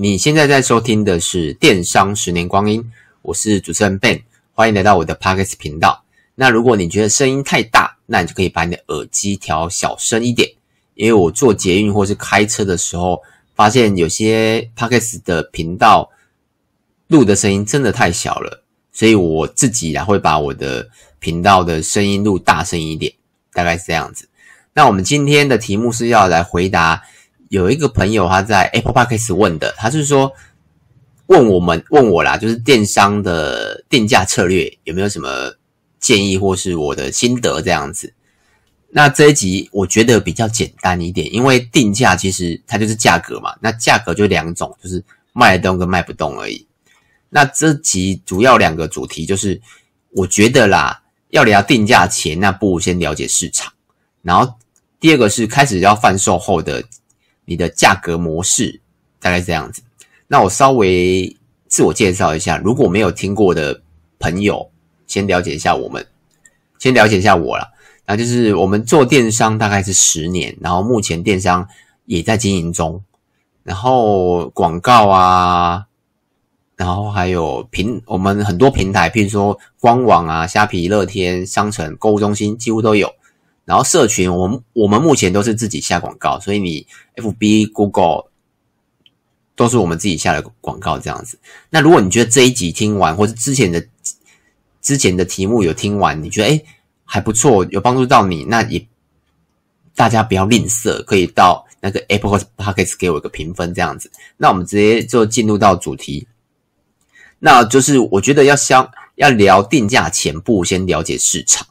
你现在在收听的是《电商十年光阴》，我是主持人 Ben，欢迎来到我的 Podcast 频道。那如果你觉得声音太大，那你就可以把你的耳机调小声一点，因为我坐捷运或是开车的时候，发现有些 Podcast 的频道录的声音真的太小了，所以我自己啊会把我的频道的声音录大声一点，大概是这样子。那我们今天的题目是要来回答。有一个朋友他在 Apple Podcast 问的，他是说问我们问我啦，就是电商的定价策略有没有什么建议或是我的心得这样子。那这一集我觉得比较简单一点，因为定价其实它就是价格嘛，那价格就两种，就是卖得动跟卖不动而已。那这集主要两个主题就是，我觉得啦，要聊定价前，那不如先了解市场，然后第二个是开始要贩售后的。你的价格模式大概是这样子。那我稍微自我介绍一下，如果没有听过的朋友，先了解一下我们，先了解一下我啦。那就是我们做电商大概是十年，然后目前电商也在经营中，然后广告啊，然后还有平我们很多平台，譬如说官网啊、虾皮、乐天、商城、购物中心，几乎都有。然后社群，我们我们目前都是自己下广告，所以你 FB、Google 都是我们自己下的广告这样子。那如果你觉得这一集听完，或是之前的之前的题目有听完，你觉得诶还不错，有帮助到你，那也大家不要吝啬，可以到那个 Apple Podcast 给我一个评分这样子。那我们直接就进入到主题，那就是我觉得要相要聊定价前，不如先了解市场。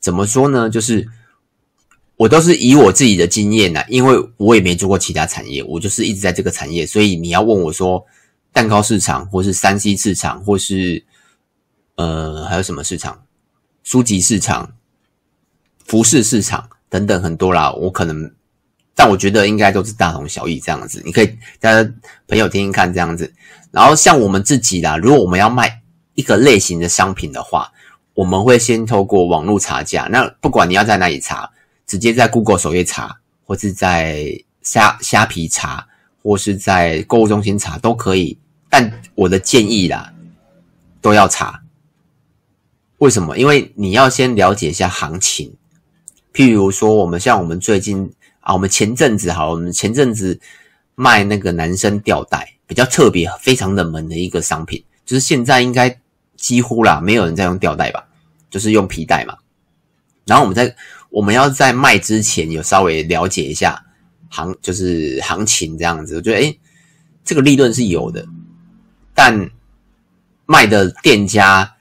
怎么说呢？就是。我都是以我自己的经验呐，因为我也没做过其他产业，我就是一直在这个产业，所以你要问我说，蛋糕市场或是 3C 市场，或是呃还有什么市场，书籍市场、服饰市场等等很多啦，我可能，但我觉得应该都是大同小异这样子。你可以大家朋友听听看这样子。然后像我们自己啦，如果我们要卖一个类型的商品的话，我们会先透过网络查价，那不管你要在哪里查。直接在 Google 首页查，或是在虾虾皮查，或是在购物中心查都可以。但我的建议啦，都要查。为什么？因为你要先了解一下行情。譬如说，我们像我们最近啊，我们前阵子好，我们前阵子卖那个男生吊带，比较特别、非常冷门的一个商品，就是现在应该几乎啦，没有人在用吊带吧，就是用皮带嘛。然后我们在。我们要在卖之前有稍微了解一下行，就是行情这样子。我觉得，诶，这个利润是有的，但卖的店家，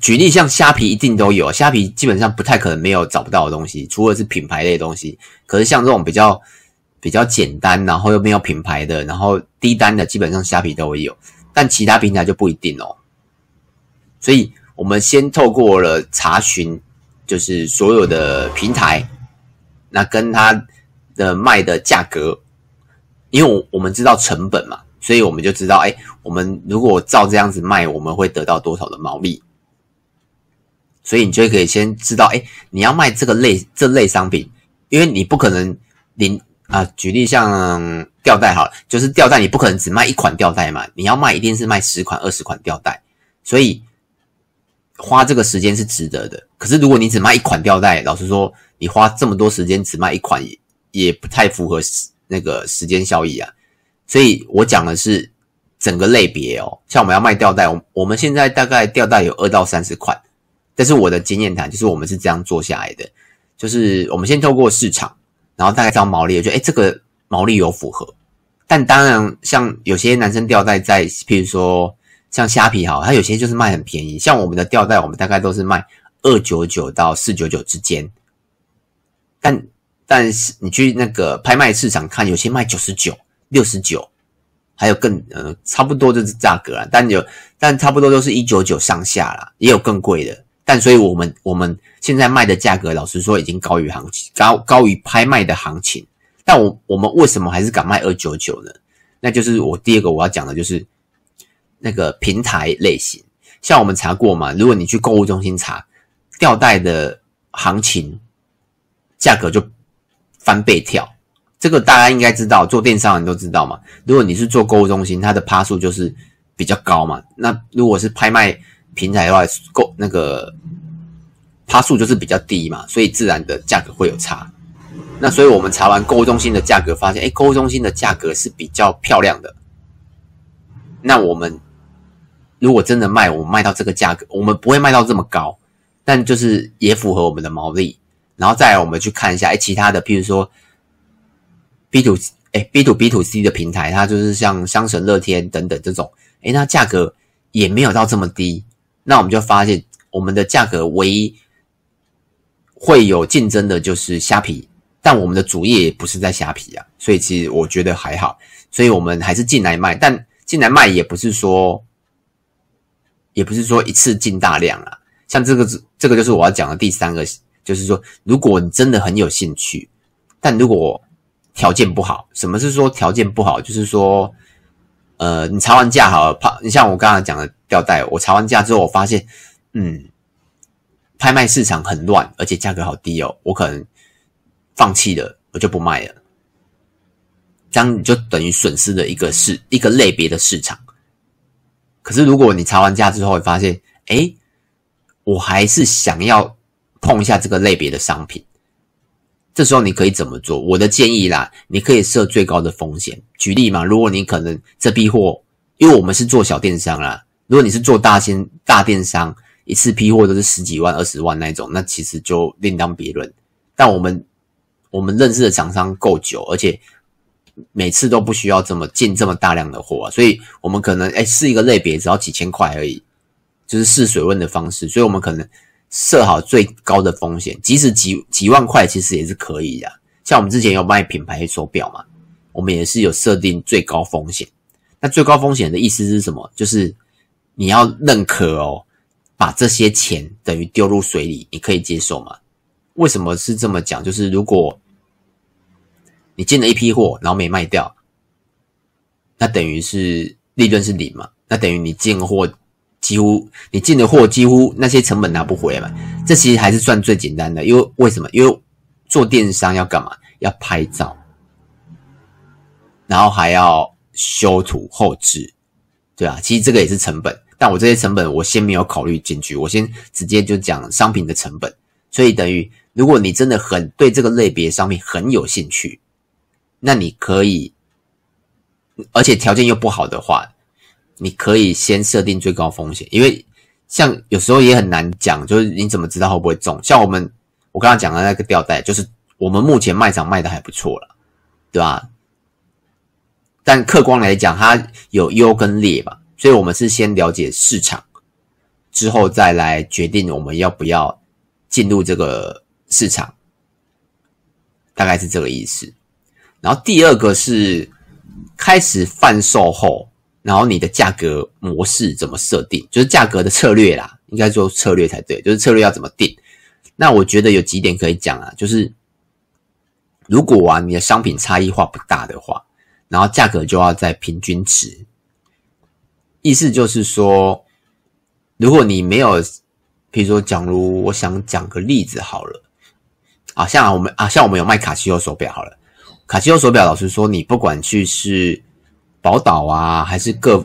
举例像虾皮一定都有，虾皮基本上不太可能没有找不到的东西，除了是品牌类的东西。可是像这种比较比较简单，然后又没有品牌的，然后低单的，基本上虾皮都会有，但其他平台就不一定哦。所以我们先透过了查询。就是所有的平台，那跟它的卖的价格，因为我我们知道成本嘛，所以我们就知道，哎，我们如果照这样子卖，我们会得到多少的毛利。所以你就可以先知道，哎，你要卖这个类这类商品，因为你不可能零啊，举例像吊带好了，就是吊带，你不可能只卖一款吊带嘛，你要卖一定是卖十款、二十款吊带，所以。花这个时间是值得的，可是如果你只卖一款吊带，老实说，你花这么多时间只卖一款也不太符合那个时间效益啊。所以我讲的是整个类别哦，像我们要卖吊带，我我们现在大概吊带有二到三十款，但是我的经验谈就是我们是这样做下来的，就是我们先透过市场，然后大概找毛利，我觉得诶这个毛利有符合，但当然像有些男生吊带在，譬如说。像虾皮好，它有些就是卖很便宜，像我们的吊带，我们大概都是卖二九九到四九九之间。但但是你去那个拍卖市场看，有些卖九十九、六十九，还有更呃差不多就是价格啦。但有但差不多都是一九九上下啦，也有更贵的。但所以我们我们现在卖的价格，老实说已经高于行情，高高于拍卖的行情。但我我们为什么还是敢卖二九九呢？那就是我第二个我要讲的就是。那个平台类型，像我们查过嘛，如果你去购物中心查吊带的行情，价格就翻倍跳，这个大家应该知道，做电商的人都知道嘛。如果你是做购物中心，它的趴数就是比较高嘛。那如果是拍卖平台的话，购那个趴数就是比较低嘛，所以自然的价格会有差。那所以我们查完购物中心的价格，发现，哎，购物中心的价格是比较漂亮的。那我们如果真的卖，我们卖到这个价格，我们不会卖到这么高，但就是也符合我们的毛利。然后再来，我们去看一下，哎，其他的，譬如说 B to 哎 B to B to C 的平台，它就是像香神乐天等等这种，哎，那价格也没有到这么低。那我们就发现，我们的价格唯一会有竞争的就是虾皮。但我们的主业也不是在虾皮啊，所以其实我觉得还好，所以我们还是进来卖，但进来卖也不是说，也不是说一次进大量啊。像这个，这个就是我要讲的第三个，就是说，如果你真的很有兴趣，但如果条件不好，什么是说条件不好？就是说，呃，你查完价好了，怕你像我刚刚讲的吊带，我查完价之后，我发现，嗯，拍卖市场很乱，而且价格好低哦，我可能。放弃了，我就不卖了。这样你就等于损失了一个市一个类别的市场。可是如果你查完价之后，会发现，哎，我还是想要碰一下这个类别的商品。这时候你可以怎么做？我的建议啦，你可以设最高的风险。举例嘛，如果你可能这批货，因为我们是做小电商啦，如果你是做大先大电商，一次批货都是十几万、二十万那种，那其实就另当别论。但我们我们认识的厂商够久，而且每次都不需要这么进这么大量的货啊，所以我们可能哎试一个类别只要几千块而已，就是试水温的方式，所以我们可能设好最高的风险，即使几几万块其实也是可以的。像我们之前有卖品牌手表嘛，我们也是有设定最高风险。那最高风险的意思是什么？就是你要认可哦，把这些钱等于丢入水里，你可以接受吗？为什么是这么讲？就是如果你进了一批货，然后没卖掉，那等于是利润是零嘛？那等于你进货几乎你进的货几乎那些成本拿不回来嘛？这其实还是算最简单的，因为为什么？因为做电商要干嘛？要拍照，然后还要修图后置，对啊，其实这个也是成本，但我这些成本我先没有考虑进去，我先直接就讲商品的成本，所以等于。如果你真的很对这个类别商品很有兴趣，那你可以，而且条件又不好的话，你可以先设定最高风险，因为像有时候也很难讲，就是你怎么知道会不会中？像我们我刚刚讲的那个吊带，就是我们目前卖场卖的还不错了，对吧？但客观来讲，它有优跟劣吧，所以我们是先了解市场，之后再来决定我们要不要进入这个。市场大概是这个意思，然后第二个是开始贩售后，然后你的价格模式怎么设定，就是价格的策略啦，应该说策略才对，就是策略要怎么定。那我觉得有几点可以讲啊，就是如果啊你的商品差异化不大的话，然后价格就要在平均值，意思就是说，如果你没有，比如说，假如我想讲个例子好了。啊，像我们啊，像我们有卖卡西欧手表好了，卡西欧手表，老实说，你不管去是宝岛啊，还是各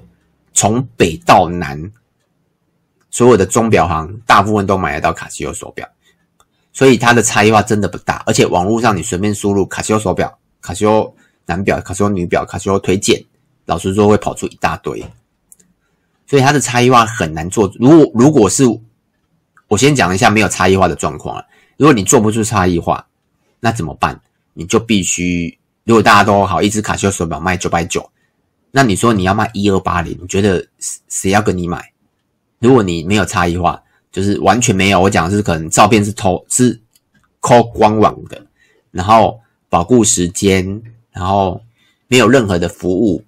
从北到南，所有的钟表行大部分都买得到卡西欧手表，所以它的差异化真的不大。而且网络上你随便输入卡西欧手表、卡西欧男表、卡西欧女表、卡西欧推荐，老实说会跑出一大堆，所以它的差异化很难做。如果如果是我先讲一下没有差异化的状况啊。如果你做不出差异化，那怎么办？你就必须，如果大家都好，一只卡西欧手表卖九百九，那你说你要卖一二八零，你觉得谁要跟你买？如果你没有差异化，就是完全没有，我讲的是可能照片是偷是抠官网的，然后保固时间，然后没有任何的服务，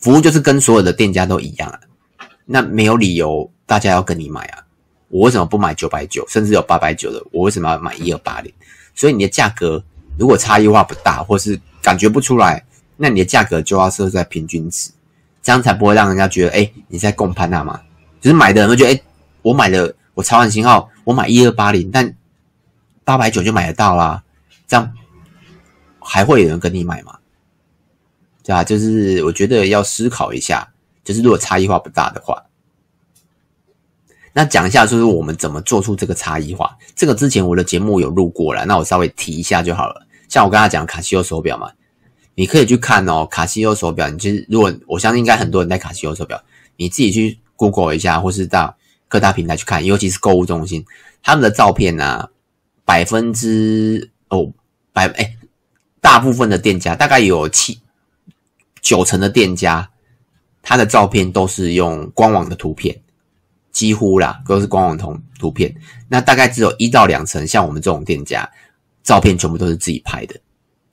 服务就是跟所有的店家都一样啊，那没有理由大家要跟你买啊。我为什么不买九百九，甚至有八百九的？我为什么要买一二八零？所以你的价格如果差异化不大，或是感觉不出来，那你的价格就要设在平均值，这样才不会让人家觉得，哎，你在共攀那嘛？就是买的人会觉得，哎，我买了，我查完型号，我买一二八零，但八百九就买得到啦，这样还会有人跟你买吗？对吧？就是我觉得要思考一下，就是如果差异化不大的话，那讲一下就是我们怎么做出这个差异化。这个之前我的节目有录过了，那我稍微提一下就好了。像我刚才讲卡西欧手表嘛，你可以去看哦，卡西欧手表。你其实如果我相信应该很多人戴卡西欧手表，你自己去 Google 一下，或是到各大平台去看，尤其是购物中心，他们的照片啊，百分之哦百哎，大部分的店家大概有七。九成的店家，他的照片都是用官网的图片，几乎啦都是官网图图片。那大概只有一到两成，像我们这种店家，照片全部都是自己拍的。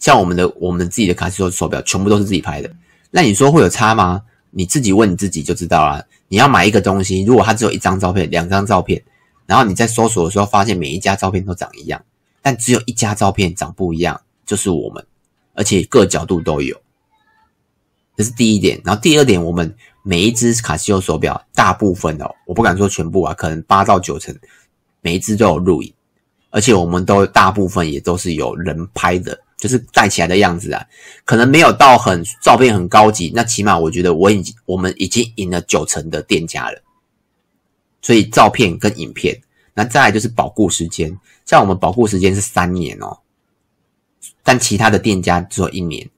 像我们的我们自己的卡西欧手表，全部都是自己拍的。那你说会有差吗？你自己问你自己就知道了。你要买一个东西，如果它只有一张照片、两张照片，然后你在搜索的时候发现每一家照片都长一样，但只有一家照片长不一样，就是我们，而且各角度都有。这是第一点，然后第二点，我们每一只卡西欧手表，大部分哦，我不敢说全部啊，可能八到九成，每一只都有录影，而且我们都大部分也都是有人拍的，就是戴起来的样子啊，可能没有到很照片很高级，那起码我觉得我已经我们已经赢了九成的店家了，所以照片跟影片，那再来就是保固时间，像我们保护时间是三年哦，但其他的店家只有一年。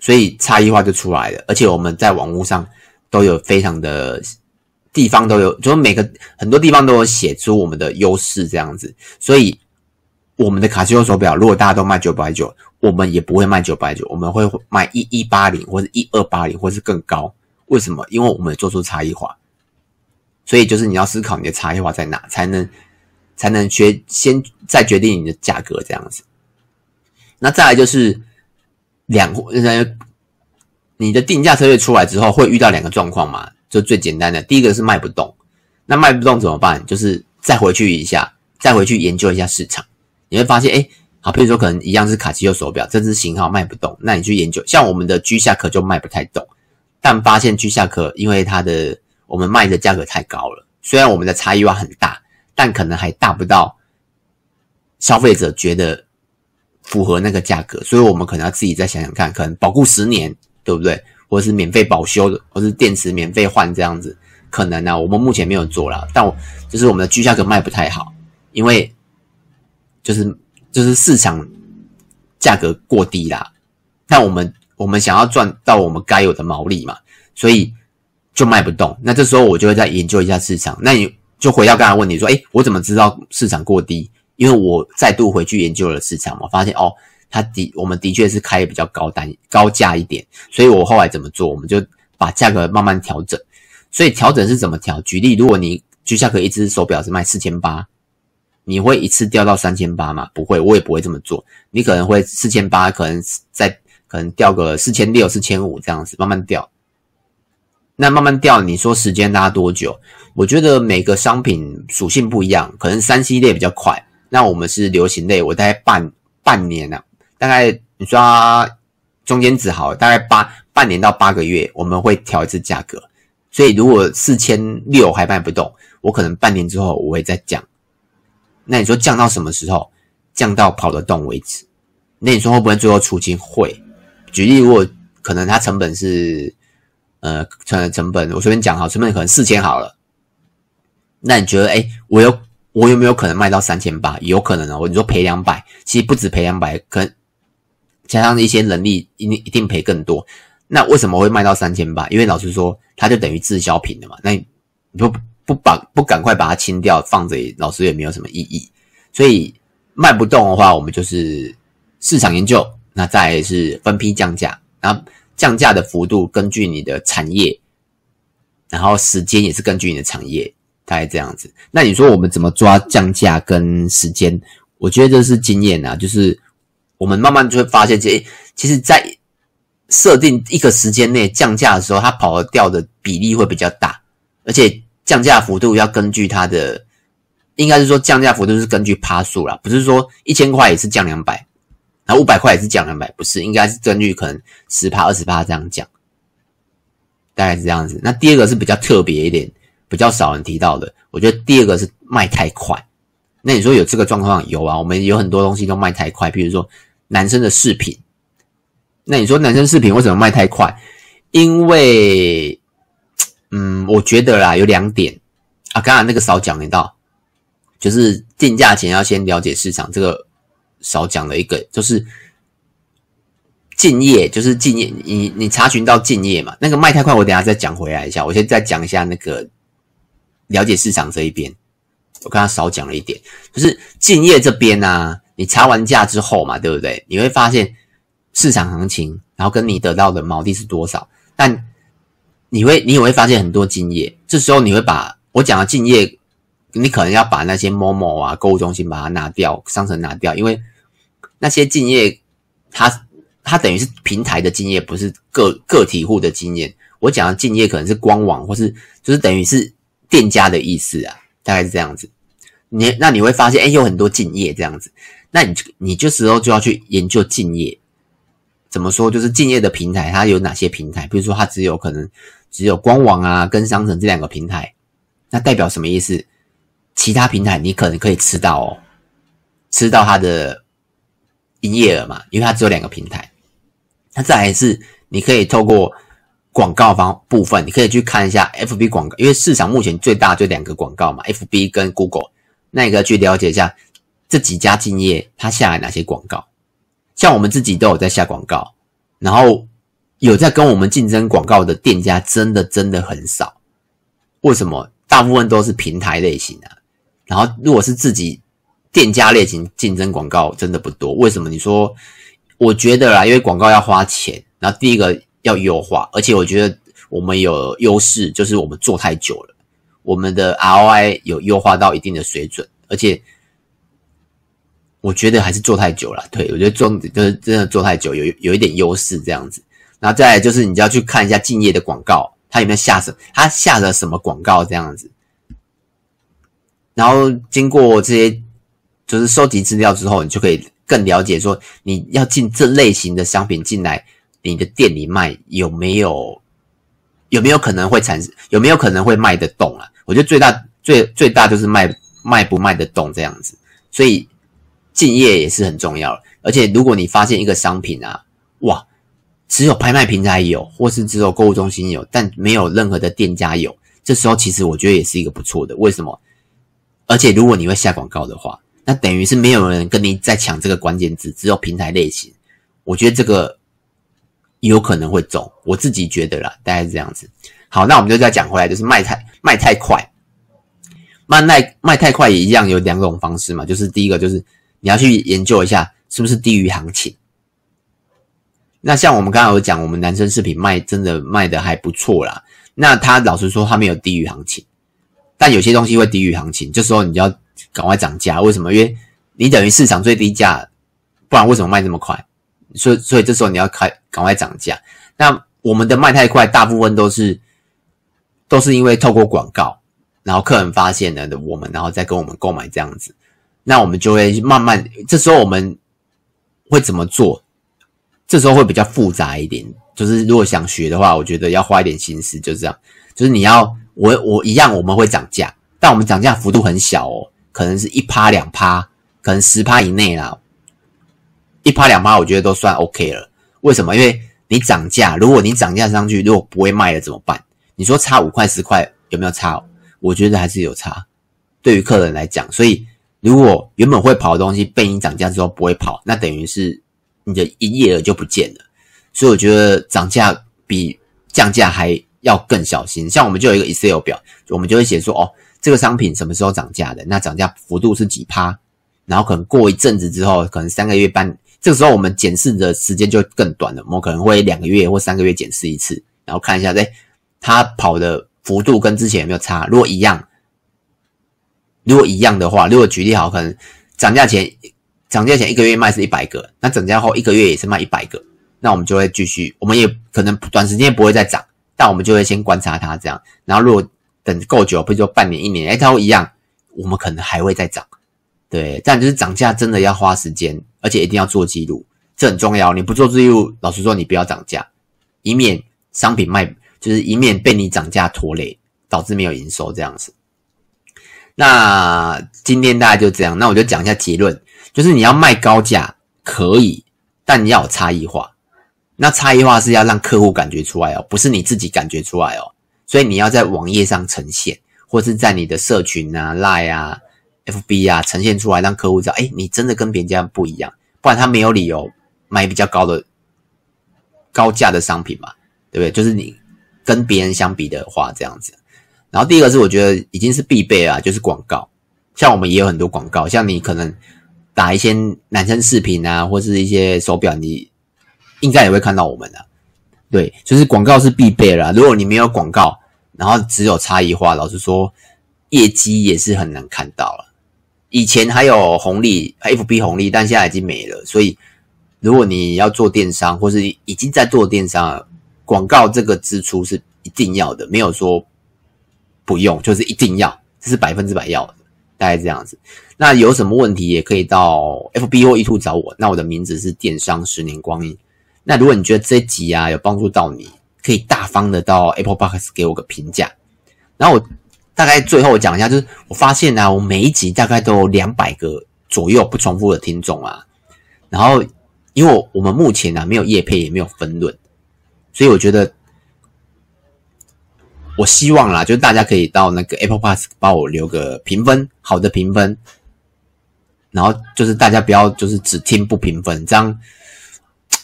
所以差异化就出来了，而且我们在网络上都有非常的地方都有，就是每个很多地方都有写出我们的优势这样子。所以我们的卡西欧手表，如果大家都卖九百九，我们也不会卖九百九，我们会卖一一八零或者一二八零，或是更高。为什么？因为我们做出差异化。所以就是你要思考你的差异化在哪，才能才能决先再决定你的价格这样子。那再来就是。两呃，你的定价策略出来之后，会遇到两个状况嘛？就最简单的，第一个是卖不动，那卖不动怎么办？就是再回去一下，再回去研究一下市场，你会发现，哎，好，比如说可能一样是卡西欧手表，这只型号卖不动，那你去研究，像我们的居下壳就卖不太动，但发现居下壳因为它的我们卖的价格太高了，虽然我们的差异化很大，但可能还大不到消费者觉得。符合那个价格，所以我们可能要自己再想想看，可能保固十年，对不对？或者是免费保修的，或是电池免费换这样子，可能呢、我们目前没有做啦。但我就是我们的居下壳卖不太好，因为就是就是市场价格过低啦。但我们我们想要赚到我们该有的毛利嘛，所以就卖不动。那这时候我就会再研究一下市场。那你就回到刚才问题说，诶，我怎么知道市场过低？因为我再度回去研究了市场嘛，发现哦，它的我们的确是开的比较高单高价一点，所以我后来怎么做？我们就把价格慢慢调整。所以调整是怎么调？举例，如果你居夏壳一只手表是卖四千八，你会一次掉到三千八吗？不会，我也不会这么做。你可能会四千八，可能再可能掉个四千六、四千五这样子慢慢掉。那慢慢掉，你说时间拉多久？我觉得每个商品属性不一样，可能三 C 类比较快。那我们是流行类，我大概半半年了，大概你说中间值好，大概八半年到八个月，我们会调一次价格。所以如果四千六还卖不动，我可能半年之后我会再降。那你说降到什么时候？降到跑得动为止。那你说会不会最后出清？会。举例，如果可能它成本是呃，成成本我随便讲好，成本可能四千好了。那你觉得，哎，我有。我有没有可能卖到三千八？有可能哦。你说赔两百，其实不止赔两百，可能加上一些人力，一定一定赔更多。那为什么会卖到三千八？因为老实说，它就等于滞销品了嘛。那你不不把不赶快把它清掉，放着老师也没有什么意义。所以卖不动的话，我们就是市场研究，那再是分批降价。然后降价的幅度根据你的产业，然后时间也是根据你的产业。大概这样子，那你说我们怎么抓降价跟时间？我觉得这是经验啊，就是我们慢慢就会发现，这其实，在设定一个时间内降价的时候，它跑得掉的比例会比较大，而且降价幅度要根据它的，应该是说降价幅度是根据趴数啦，不是说一千块也是降两百，然后五百块也是降两百，不是，应该是根据可能十趴、二十趴这样降，大概是这样子。那第二个是比较特别一点。比较少人提到的，我觉得第二个是卖太快。那你说有这个状况？有啊，我们有很多东西都卖太快。比如说男生的饰品。那你说男生饰品为什么卖太快？因为，嗯，我觉得啦，有两点啊。刚才那个少讲一道，就是定价前要先了解市场，这个少讲了一个，就是敬业，就是敬业，你你查询到敬业嘛？那个卖太快，我等下再讲回来一下。我先再讲一下那个了解市场这一边，我刚刚少讲了一点，就是敬业这边呢、你查完价之后嘛，对不对？你会发现市场行情，然后跟你得到的毛利是多少。但你会，你也会发现很多敬业，这时候你会把我讲的敬业，你可能要把那些某某啊、购物中心把它拿掉，商城拿掉，因为那些敬业，它它等于是平台的敬业，不是个个体户的竞业。我讲的敬业可能是官网，或是就是等于是店家的意思啊，大概是这样子。你那你会发现，哎，有很多敬业这样子，那你你这时候就要去研究敬业。怎么说？就是竞业的平台，它有哪些平台？比如说，它只有可能只有官网啊，跟商城这两个平台，那代表什么意思？其他平台你可能可以吃到哦，吃到它的营业额嘛，因为它只有两个平台。那再来是，你可以透过广告方部分，你可以去看一下 FB 广告，因为市场目前最大就两个广告嘛，FB 跟 Google，那个去了解一下这几家竞业它下来哪些广告。像我们自己都有在下广告，然后有在跟我们竞争广告的店家，真的真的很少。为什么？大部分都是平台类型啊。然后如果是自己店家类型竞争广告，真的不多。为什么？你说？我觉得啦，因为广告要花钱，然后第一个要优化，而且我觉得我们有优势，就是我们做太久了，我们的 ROI 有优化到一定的水准，而且。我觉得还是做太久了，对，我觉得做就是真的做太久，有有一点优势这样子。然后再来就是你就要去看一下敬业的广告，它有没有下什么，它下了什么广告这样子。然后经过这些就是收集资料之后，你就可以更了解说你要进这类型的商品进来，你的店里卖有没有有没有可能会产生，有没有可能会卖得动啊？我觉得最大最最大就是卖卖不卖得动这样子，所以。敬业也是很重要的，而且如果你发现一个商品啊，哇，只有拍卖平台有，或是只有购物中心有，但没有任何的店家有，这时候其实我觉得也是一个不错的。为什么？而且如果你会下广告的话，那等于是没有人跟你在抢这个关键字，只有平台类型。我觉得这个有可能会中，我自己觉得啦，大概是这样子。好，那我们就再讲回来，就是卖太卖太快，卖卖卖太快也一样，有两种方式嘛，就是第一个就是。你要去研究一下是不是低于行情。那像我们刚刚有讲，我们男生饰品卖真的卖的还不错啦。那他老实说，他没有低于行情，但有些东西会低于行情，这时候你就要赶快涨价。为什么？因为你等于市场最低价，不然为什么卖这么快？所以，所以这时候你要开赶快涨价。那我们的卖太快，大部分都是都是因为透过广告，然后客人发现了的我们，然后再跟我们购买这样子。那我们就会慢慢，这时候我们会怎么做？这时候会比较复杂一点。就是如果想学的话，我觉得要花一点心思，就是这样。就是你要我我一样，我们会涨价，但我们涨价幅度很小哦，可能是一趴两趴，可能十趴以内啦。一趴两趴，我觉得都算 OK 了。为什么？因为你涨价，如果你涨价上去，如果不会卖了怎么办？你说差五块十块有没有差？我觉得还是有差，对于客人来讲，所以。如果原本会跑的东西被你涨价之后不会跑，那等于是你的营业额就不见了。所以我觉得涨价比降价还要更小心。像我们就有一个 Excel 表，我们就会写说，哦，这个商品什么时候涨价的？那涨价幅度是几趴？然后可能过一阵子之后，可能三个月半，这个时候我们检视的时间就更短了。我们可能会两个月或三个月检视一次，然后看一下，哎，它跑的幅度跟之前有没有差？如果一样。如果一样的话，如果举例好，可能涨价前涨价前一个月卖是一百个，那涨价后一个月也是卖一百个，那我们就会继续，我们也可能短时间不会再涨，但我们就会先观察它这样，然后如果等够久，比如说半年一年，哎，它会一样，我们可能还会再涨，对，但就是涨价真的要花时间，而且一定要做记录，这很重要。你不做记录，老实说，你不要涨价，以免商品卖就是以免被你涨价拖累，导致没有营收这样子。那今天大概就这样，那我就讲一下结论，就是你要卖高价可以，但你要有差异化。那差异化是要让客户感觉出来哦，不是你自己感觉出来哦。所以你要在网页上呈现，或是在你的社群啊、Line 啊、FB 啊呈现出来，让客户知道，哎，你真的跟别人家不一样，不然他没有理由买比较高的高价的商品嘛，对不对？就是你跟别人相比的话，这样子。然后第一个是我觉得已经是必备啊，就是广告。像我们也有很多广告，像你可能打一些男生视频啊，或是一些手表，你应该也会看到我们的。对，就是广告是必备啦。如果你没有广告，然后只有差异化，老实说，业绩也是很难看到了。以前还有红利，FB 红利，但现在已经没了。所以，如果你要做电商，或是已经在做电商，广告这个支出是一定要的，没有说不用，就是一定要，这是百分之百要的。大概这样子，那有什么问题也可以到 FB 或 E2 找我。那我的名字是电商十年光阴。那如果你觉得这一集啊有帮助到你，可以大方的到 Apple Box 给我个评价。然后我大概最后讲一下，就是我发现啊，我每一集大概都有两百个左右不重复的听众啊。然后因为我们目前啊没有业配也没有分论，所以我觉得。我希望啦，就是大家可以到那个 Apple Pass 帮我留个评分，好的评分。然后就是大家不要就是只听不评分，这样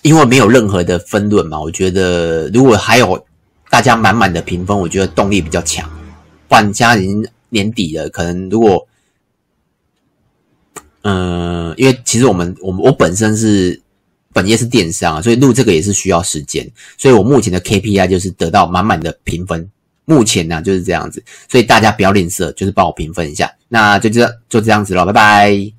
因为没有任何的分论嘛。我觉得如果还有大家满满的评分，我觉得动力比较强。不然现在已经年底了，可能如果嗯、因为其实我们我我本身是本业是电商啊，所以录这个也是需要时间。所以我目前的 KPI 就是得到满满的评分。目前呢、就是这样子，所以大家不要吝啬，就是帮我评分一下。那就这就这样子了，拜拜。